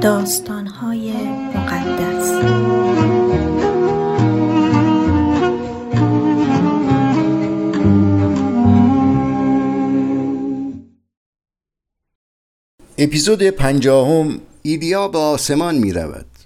داستانهای مقدس. اپیزود پنجاهم ایدیا به آسمان می رود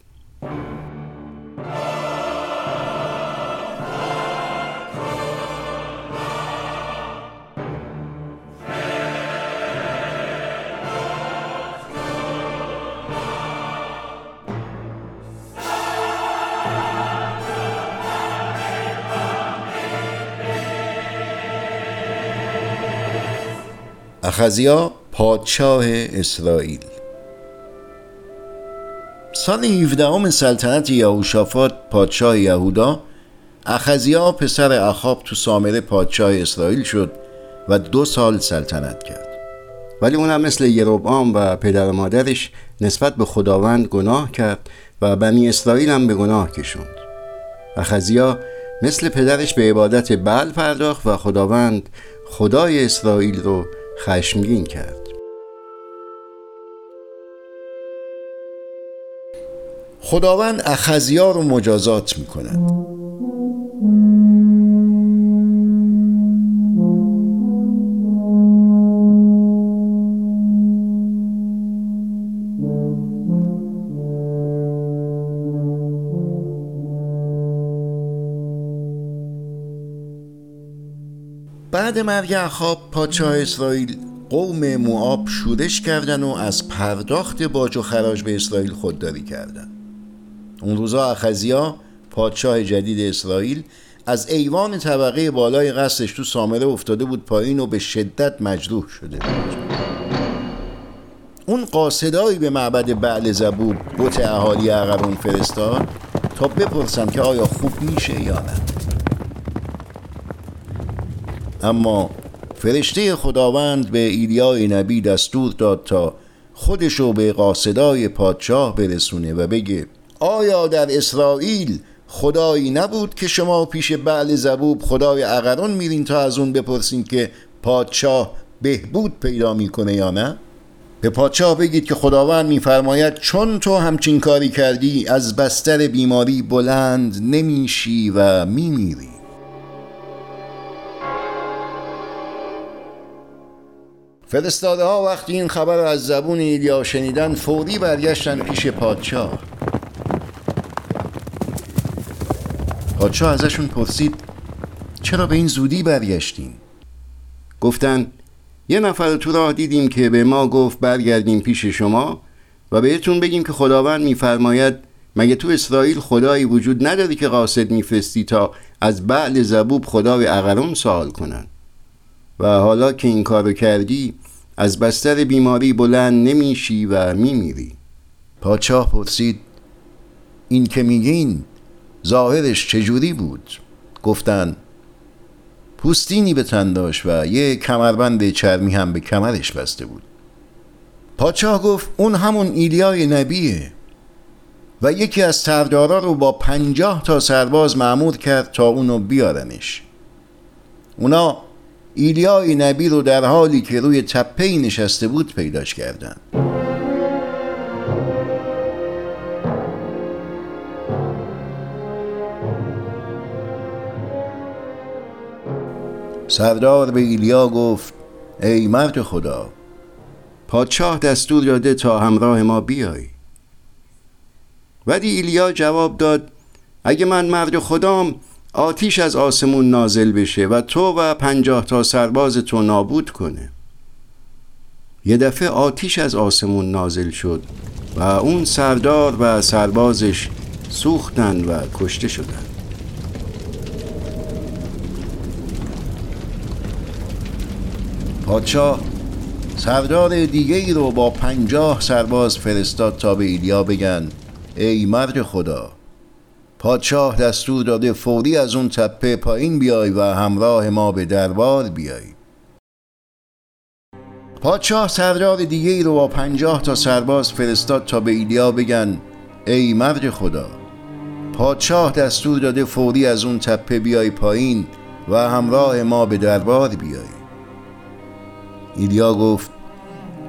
اخزیا پادشاه اسرائیل. سال 17 سلطنت یهوشافات پادشاه یهودا اخزیا پسر اخاب تو سامره پادشاه اسرائیل شد و دو سال سلطنت کرد. ولی اونم مثل یروبام و پدر و مادرش نسبت به خداوند گناه کرد و بنی اسرائیل هم به گناه کشوند. اخزیا مثل پدرش به عبادت بل پرداخت و خداوند خدای اسرائیل رو خشمگین کرد. خداوند اخزیا رو مجازات می بعد مرگ اخاب پادشاه اسرائیل قوم موآب شورش کردن و از پرداخت باج و خراج به اسرائیل خودداری کردند. اون روزا اخزیا پادشاه جدید اسرائیل از ایوان طبقه بالای قصرش تو سامره افتاده بود پایین و به شدت مجروح شده بود. اون قاصدایی به معبد بعل زبوب بت اهالی اقرون فرستاد تا بپرسن که آیا خوب میشه یا نه. اما فرشته خداوند به ایلیای نبی دستور داد تا خودشو به قاصدای پادشاه برسونه و بگه آیا در اسرائیل خدایی نبود که شما پیش بعل زبوب خدای اقرون میرین تا از اون بپرسین که پادشاه بهبود پیدا می‌کنه یا نه؟ به پادشاه بگید که خداوند میفرماید چون تو همچین کاری کردی از بستر بیماری بلند نمیشی و میمیری فرستاده ها وقتی این خبر رو از زبون ایلیا شنیدن فوری برگشتن پیش پادشاه. پادشاه ازشون پرسید چرا به این زودی برگشتیم گفتن یه نفر تو راه دیدیم که به ما گفت برگردیم پیش شما و بهتون بگیم که خداوند میفرماید مگه تو اسرائیل خدایی وجود نداری که قاصد میفرستی تا از بعل زبوب خدای اقرم سوال کنن؟ و حالا که این کارو کردی از بستر بیماری بلند نمیشی و میمیری. پادشاه پرسید این که میگین ظاهرش چجوری بود؟ گفتن پوستینی به تن داشت و یه کمربند چرمی هم به کمرش بسته بود. پادشاه گفت اون همون ایلیای نبیه. و یکی از سردارا رو با پنجاه تا سرباز معمور کرد تا اونو بیارنش. اونا ایلیای نبی رو در حالی که روی تپه نشسته بود پیداش کردند. سردار به ایلیا گفت ای مرد خدا پادشاه دستور داده تا همراه ما بیای ولی ایلیا جواب داد اگه من مرد خدام آتیش از آسمون نازل بشه و تو و پنجاه تا سرباز تو نابود کنه. یه دفعه آتیش از آسمون نازل شد و اون سردار و سربازش سوختن و کشته شدن. پادشاه سردار دیگه ای رو با پنجاه سرباز فرستاد تا به ایلیا بگن ای مرد خدا. پادشاه دستور داده فوری از اون تپه پایین بیای و همراه ما به دربار بیای. پادشاه سردار دیگه ای رو با پنجاه تا سرباز فرستاد تا به ایلیا بگن ای مرد خدا پادشاه دستور داده فوری از اون تپه بیای پایین و همراه ما به دربار بیای. ایلیا گفت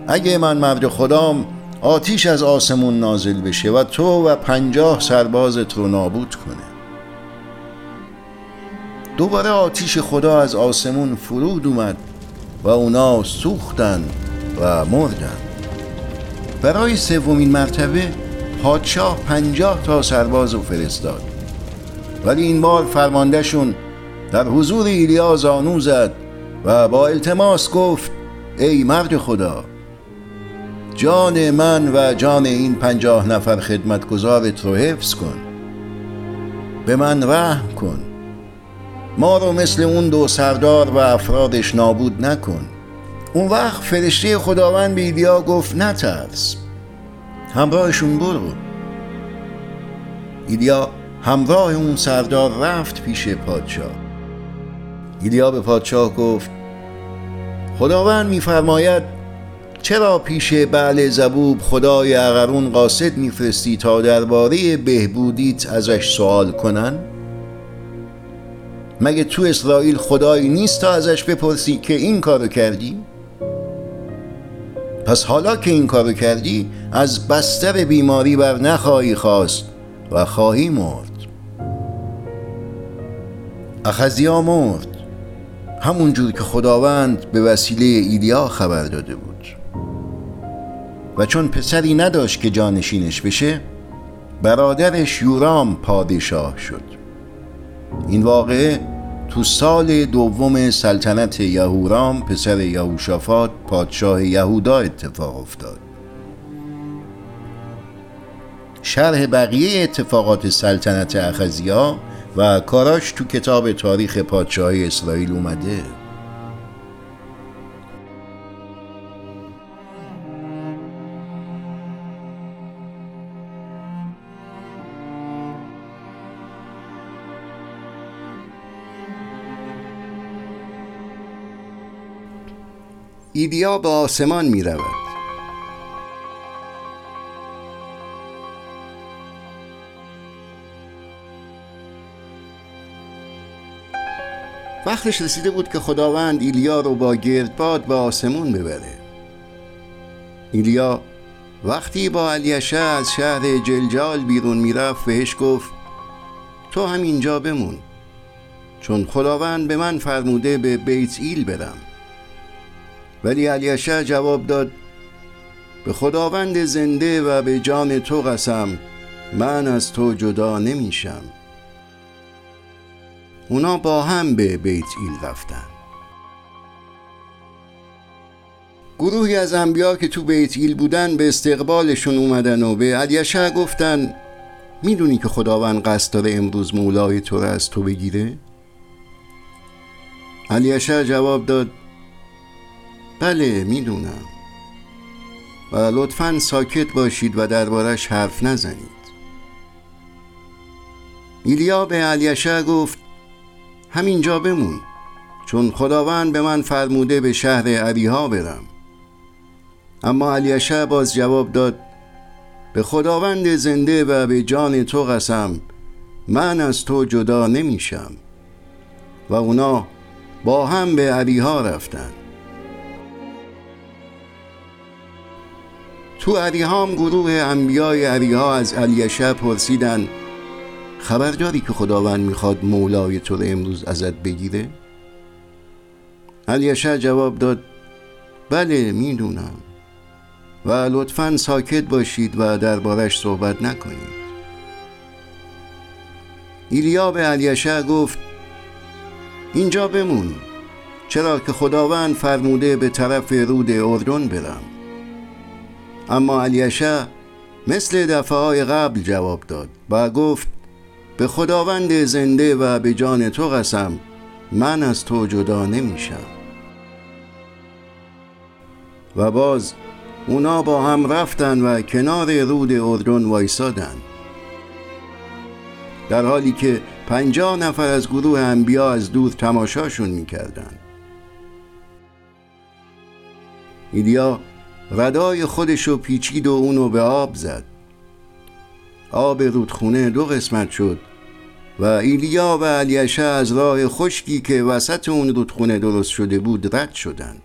اگه من مرد خدام آتیش از آسمون نازل بشه و تو و پنجاه سربازت رو نابود کنه. دوباره آتیش خدا از آسمون فرود اومد و اونا سوختن و مردن. برای سومین مرتبه پادشاه پنجاه تا سرباز رو فرستاد. ولی این بار فرماندهشون در حضور ایلیا زانو زد و با التماس گفت ای مرد خدا جان من و جان این پنجاه نفر خدمتگزارت رو حفظ کن. به من رحم کن. ما رو مثل اون دو سردار و افرادش نابود نکن. اون وقت فرشته خداوند به ایلیا گفت نترس. همراهشون برو. ایلیا همراه اون سردار رفت پیش پادشاه. ایلیا به پادشاه گفت خداوند میفرماید چرا پیش بعل زبوب خدای اغرون قاصد میفرستی تا درباره بهبودیت ازش سوال کنن؟ مگه تو اسرائیل خدایی نیست تا ازش بپرسی که این کارو کردی؟ پس حالا که این کارو کردی از بستر بیماری بر نخواهی خواست و خواهی مرد اخزیا مرد همونجور که خداوند به وسیله ایلیا خبر داده بود و چون پسری نداشت که جانشینش بشه برادرش یورام پادشاه شد. این واقعه تو سال دوم سلطنت یهورام پسر یهوشافات پادشاه یهودا اتفاق افتاد. شرح بقیه اتفاقات سلطنت اخزیا و کاراش تو کتاب تاریخ پادشاهی اسرائیل اومده. ایدیا به آسمان می رود وقتش رسیده بود که خداوند ایلیا رو با گردباد به آسمون ببره. ایلیا وقتی با علیشه از شهر جلجال بیرون می‌رفت بهش گفت تو همینجا بمون چون خداوند به من فرموده به بیت ایل برم. ولی علیشه جواب داد به خداوند زنده و به جان تو قسم من از تو جدا نمیشم اونا با هم به بیت ایل رفتن گروهی از انبیا که تو بیت ایل بودن به استقبالشون اومدن و به علیشه گفتن می‌دونی که خداوند قصد داره امروز مولای تو رو از تو بگیره؟ علیشه جواب داد بله می‌دونم. و لطفا ساکت باشید و دربارش حرف نزنید. ایلیا به علیشه گفت همینجا بمون چون خداوند به من فرموده به شهر عریها برم. اما علیشه باز جواب داد به خداوند زنده و به جان تو قسم من از تو جدا نمیشم. و اونا با هم به عریها رفتند. تو عریهام گروه انبیای عریها از علیشه پرسیدن خبرداری که خداوند می‌خواد مولای تو رو امروز ازت بگیره؟ علیشه جواب داد بله می‌دونم و لطفا ساکت باشید و دربارش صحبت نکنید ایلیا به علیشه گفت اینجا بمون چرا که خداوند فرموده به طرف رود اردن برم اما علیشه مثل دفعه قبل جواب داد و گفت به خداوند زنده و به جان تو قسم من از تو جدا نمیشم. و باز اونا با هم رفتن و کنار رود اردن وایسادن. در حالی که پنجاه نفر از گروه انبیا از دور تماشاشون می‌کردن. ایلیا ردای خودشو پیچید و اونو به آب زد. آب رودخونه دو قسمت شد و ایلیا و علیشه از راه خشکی که وسط اون رودخونه درست شده بود رد شدند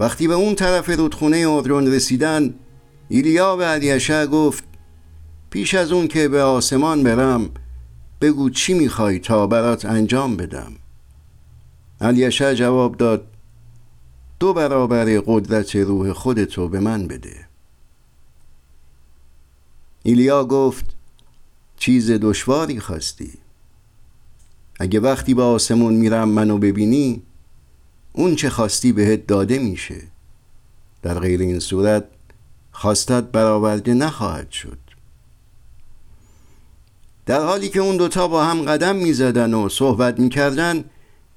وقتی به اون طرف رودخونه اردرون رسیدن ایلیا به علیشه گفت پیش از اون که به آسمان برم بگو چی می‌خوای تا برات انجام بدم. علیشه جواب داد دو برابر قدرت روح خودتو به من بده. ایلیا گفت چیز دشواری خواستی. اگه وقتی به آسمون میرم منو ببینی اون چه خواستی بهت داده میشه. در غیر این صورت خواستت برآورده نخواهد شد. در حالی که اون دوتا با هم قدم می‌زدن و صحبت می‌کردن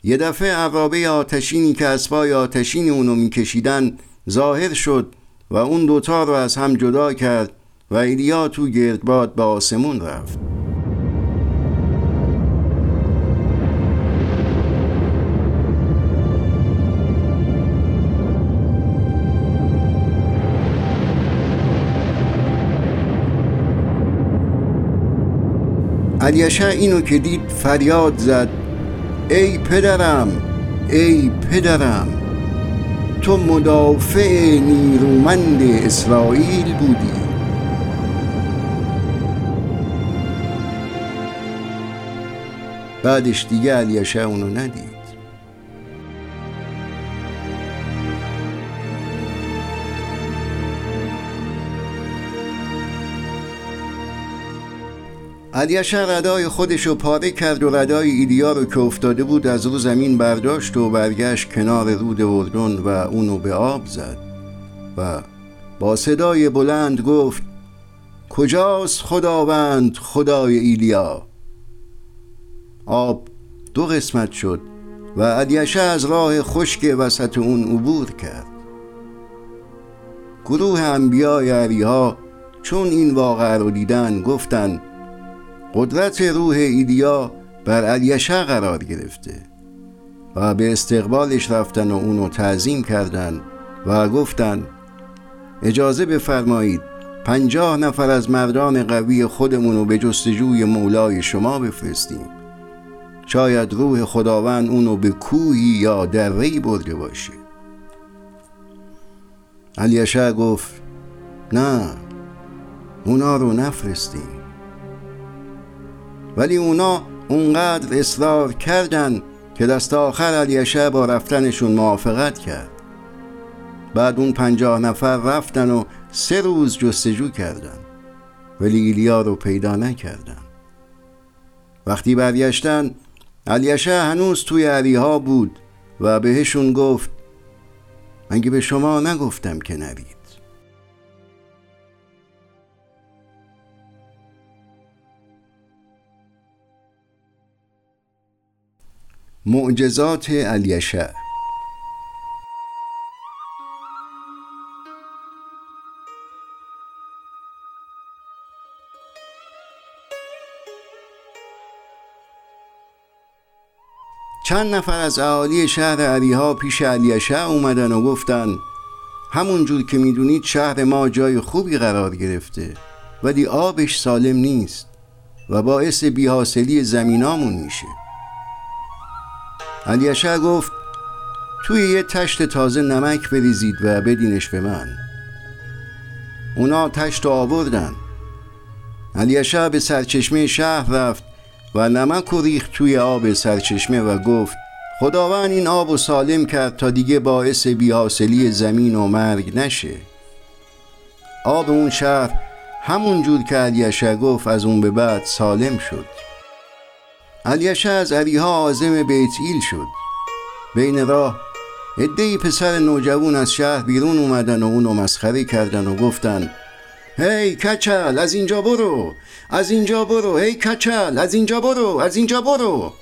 یه دفعه عرابه آتشینی که اسبای آتشینی اونو میکشیدن ظاهر شد و اون دوتا رو از هم جدا کرد و ایلیا تو گردباد به آسمون رفت. علیشه اینو که دید فریاد زد. ای پدرم ای پدرم تو مدافع نیرومند اسرائیل بودی. بعدش دیگه علیشه اونو ندید. علیشه ردای خودش رو پاره کرد و ردای ایلیا رو که افتاده بود از رو زمین برداشت و برگشت کنار رود اردن و اونو به آب زد و با صدای بلند گفت کجاست خداوند خدای ایلیا آب دو قسمت شد و علیشه از راه خشک وسط اون عبور کرد. گروه انبیای عریها چون این واقع رو دیدن گفتن قدرت روح ایلیا بر علیشه قرار گرفته و به استقبالش رفتن و اونو تعظیم کردن و گفتن اجازه بفرمایید پنجاه نفر از مردان قوی خودمونو به جستجوی مولای شما بفرستیم. شاید روح خداوند اونو به کوهی یا درهی برده باشه. علیشه گفت نه اونا رو نفرستیم. ولی اونا اونقدر اصرار کردن که دست آخر علیشه با رفتنشون موافقت کرد. بعد اون پنجاه نفر رفتن و سه روز جستجو کردن. ولی ایلیا رو پیدا نکردن. وقتی برگشتن علیشه هنوز توی علیها بود و بهشون گفت مگه به شما نگفتم که نرید؟ معجزات علیشه چند نفر از اهالی شهر علیها پیش علیشه اومدن و گفتن همونجور که می‌دونید شهر ما جای خوبی قرار گرفته ولی آبش سالم نیست و باعث بیحاصلی زمینامون میشه. علیشه گفت توی یه تشت تازه نمک بریزید و بدینش به من. اونا تشت رو آوردن. علیشه به سرچشمه شهر رفت و نمک و ریخت توی آب سرچشمه و گفت خداوند این آب و سالم کرد تا دیگه باعث بیحاصلی زمین و مرگ نشه. آب اون شهر همون جور که علیشه گفت از اون به بعد سالم شد. علیشه از علیها آزم بیت ایل شد. بین راه عدهای پسر نوجوان از شهر بیرون اومدن و اونو مسخره کردن و گفتن هی کچل از اینجا برو از اینجا برو هی کچل از اینجا برو از اینجا برو.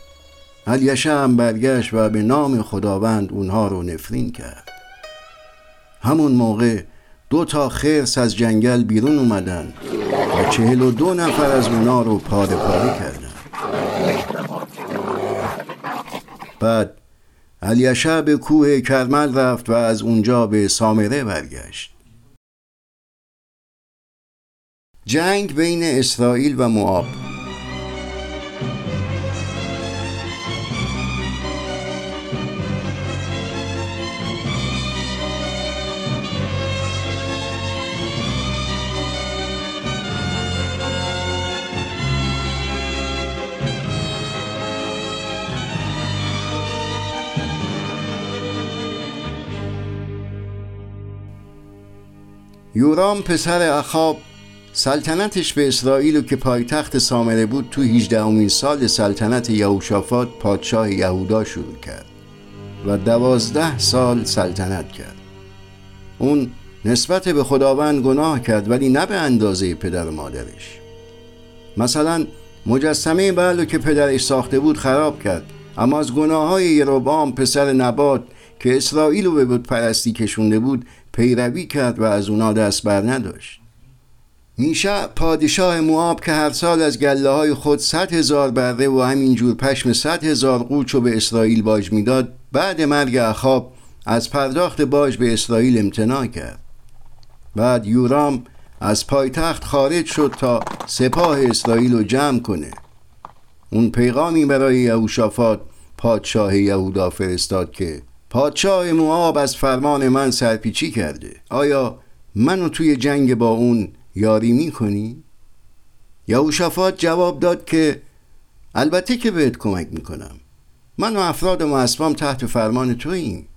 علیشه هم برگشت و به نام خداوند اونها رو نفرین کرد. همون موقع دو تا خرس از جنگل بیرون اومدن و چهل و دو نفر از اونا رو پاره پاره کردن. بعد علیشه به کوه کرمل رفت و از اونجا به سامره برگشت. جنگ بین اسرائیل و مواب یورام پسر اخاب سلطنتش به اسرائیل و که پایتخت سامره بود تو 18 سال سلطنت یهوشافات پادشاه یهودا شروع کرد و دوازده سال سلطنت کرد. اون نسبت به خداوند گناه کرد ولی نه به اندازه پدر و مادرش. مثلا مجسمه بلو که پدرش ساخته بود خراب کرد اما از گناه های یروبام پسر نبات که اسرائیل رو به بود پرستی کشونده بود پیروی کرد و از اونا دست بر نداشت. میشه پادشاه مواب که هر سال از گله های خود صد هزار بره و همینجور پشم صد هزار قوچ به اسرائیل باج می‌داد بعد مرگ اخاب از پرداخت باج به اسرائیل امتناع کرد. بعد یورام از پایتخت خارج شد تا سپاه اسرائیل رو جمع کنه. اون پیغامی برای یهوشافات پادشاه یهودا فرستاد که پادشاه مواب از فرمان من سرپیچی کرده. آیا منو توی جنگ با اون یاری می‌کنی؟ یهوشافات جواب داد که البته که بهت کمک می‌کنم. من و افراد اسبام تحت فرمان توییم.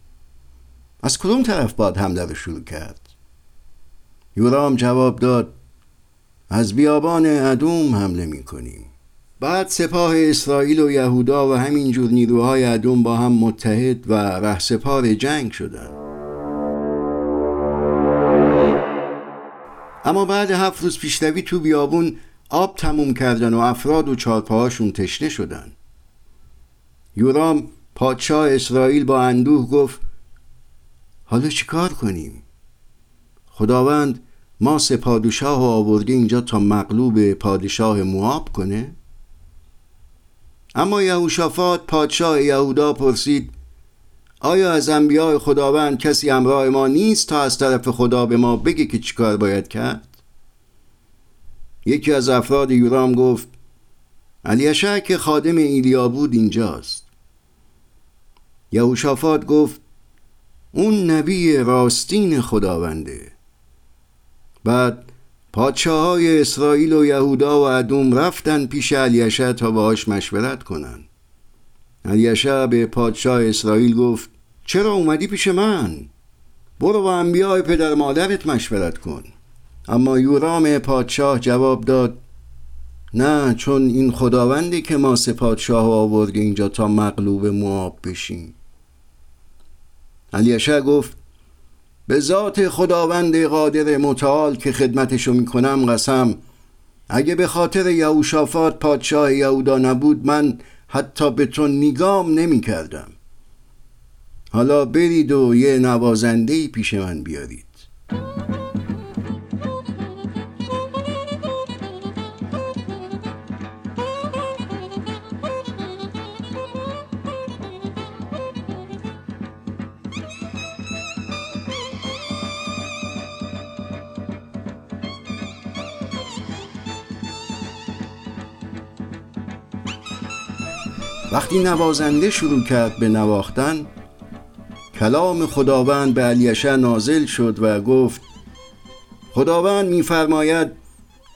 از کدوم طرف باید حمله رو شروع کرد؟ یورام جواب داد از بیابان ادوم حمله می‌کنیم. بعد سپاه اسرائیل و یهودا و همینجور نیروهای ادوم با هم متحد و رهسپار جنگ شدند. اما بعد هفت روز پیشروی تو بیابون آب تموم کردن و افراد و چارپاهاشون تشنه شدن. یورام پادشاه اسرائیل با اندوه گفت حالا چیکار کنیم؟ خداوند ما سپادشاه آورده اینجا تا مغلوب پادشاه مواب کنه؟ اما یهوشافات پادشاه یهودا پرسید آیا از انبیاء خداوند کسی همراه ما نیست تا از طرف خدا به ما بگه که چیکار باید کرد؟ یکی از افراد یورام گفت علیشه که خادم ایلیا بود اینجاست. یهوشافات گفت اون نبی راستین خداونده. بعد پادشاه های اسرائیل و یهودا و ادوم رفتن پیش علیشه تا باهاش مشورت کنن. علیشه به پادشاه اسرائیل گفت چرا اومدی پیش من؟ برو با انبیاء پدر مادرت مشورت کن. اما یورام پادشاه جواب داد نه چون این خداوندی که ما سه پادشاه آورده اینجا تا مغلوب مواب بشیم. علیشه گفت به ذات خداوند قادر متعال که خدمتشو می‌کنم قسم. اگه به خاطر یهوشافات پادشاه یهودا نبود من حتی به تو نگام نمی کردم حالا برید و یه نوازنده پیش من بیارید. وقتی نوازنده شروع کرد به نواختن کلام خداوند به علیشه نازل شد و گفت خداوند میفرماید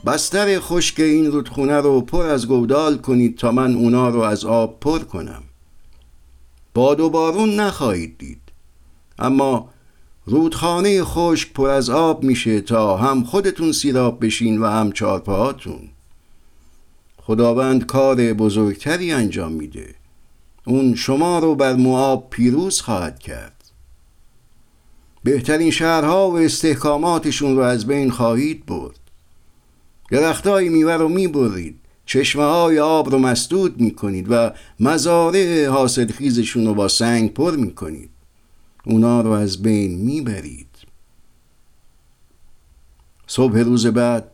بستر خشک این رودخونه رو پر از گودال کنید تا من اونا رو از آب پر کنم. باد و بارون نخواهید دید اما رودخانه خشک پر از آب میشه تا هم خودتون سیراب بشین و هم چارپاهاتون. خداوند کار بزرگتری انجام میده. اون شما رو بر مواب پیروز خواهد کرد. بهترین شهرها و استحکاماتشون رو از بین خواهید برد. درختای میوه رو می‌برید چشمه های آب رو مسدود می‌کنید و مزارع حاصلخیزشون رو با سنگ پر می‌کنید. اونا رو از بین می‌برید. صبح روز بعد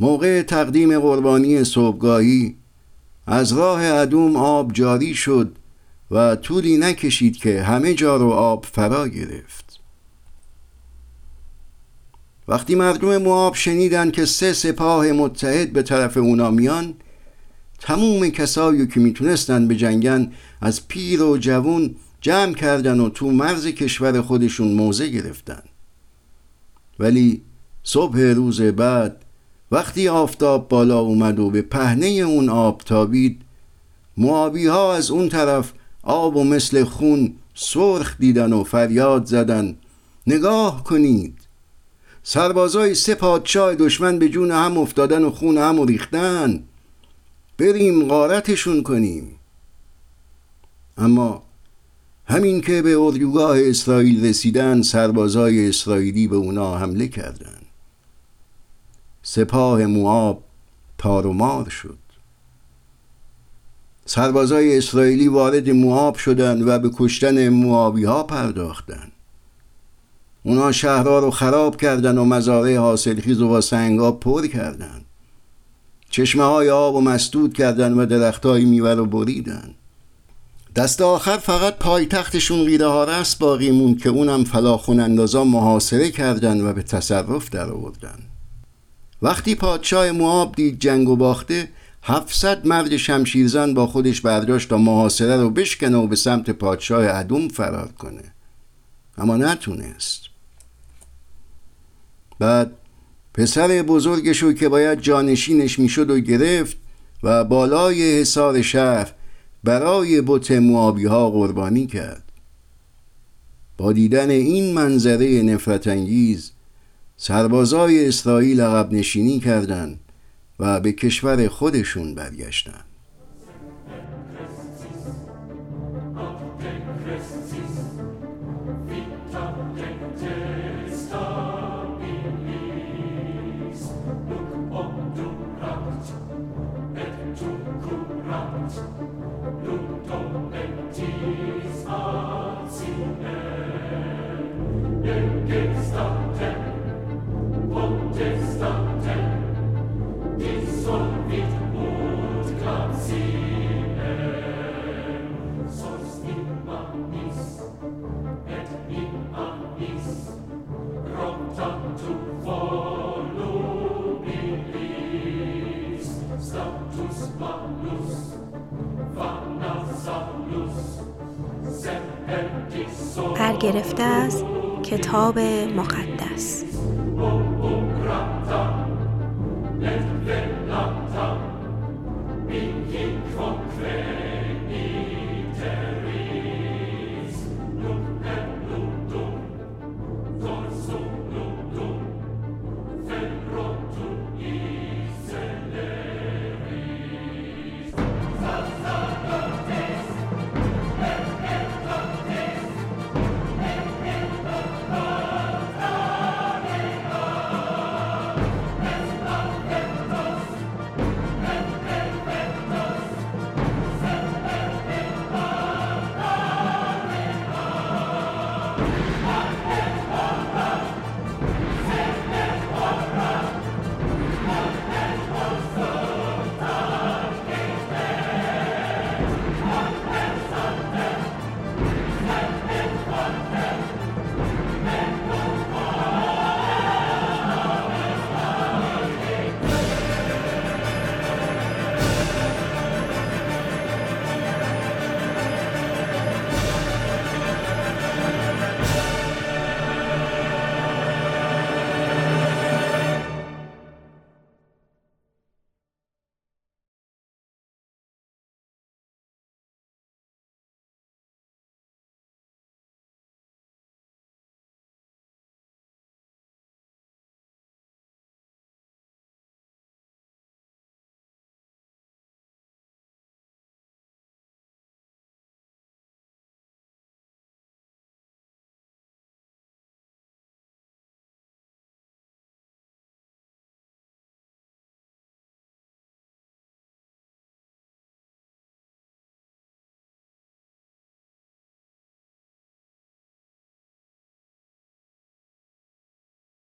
موقع تقدیم قربانی صبحگاهی از راه ادوم آب جاری شد و طولی نکشید که همه جا رو آب فرا گرفت. وقتی مردم مواب شنیدن که سه سپاه متحد به طرف اونا میان تموم کسایی که می‌تونستن به جنگن از پیر و جوون جمع کردن و تو مرز کشور خودشون موضع گرفتن. ولی صبح روز بعد وقتی آفتاب بالا اومد و به پهنه اون آب تابید معابی ها از اون طرف آب و مثل خون سرخ دیدن و فریاد زدن. نگاه کنید. سربازای سه پادشاه دشمن به جون هم افتادن و خون هم ریختن. بریم غارتشون کنیم. اما همین که به اردوگاه اسرائیل رسیدن سربازای اسرائیلی به اونا حمله کردند. سپاه مواب تار و مار شد. سربازای اسرائیلی وارد مواب شدند و به کشتن موابی ها پرداختند. اونا شهرها رو خراب کردن و مزارع حاصلخیز و با سنگا پر کردند. چشمه های آب و مسدود کردن و درخت های میوه رو بریدن دست آخر فقط پایتختشون غیره ها باقی مون که اونم فلاخون اندازا محاصره کردن و به تصرف در آوردن وقتی پادشاه مواب دید جنگ و باخته هفتصد مرد شمشیرزن با خودش برداشت تا محاصره رو بشکنه و به سمت پادشاه عدوم فرار کنه. اما نتونست. بعد پسر بزرگشو که باید جانشینش می‌شد و گرفت و بالای حصار شهر برای بت موابی ها قربانی کرد. با دیدن این منظره نفرت انگیز سربازای اسرائیل عقب نشینی کردند و به کشور خودشون برگشتند. برگرفته از کتاب مقدس.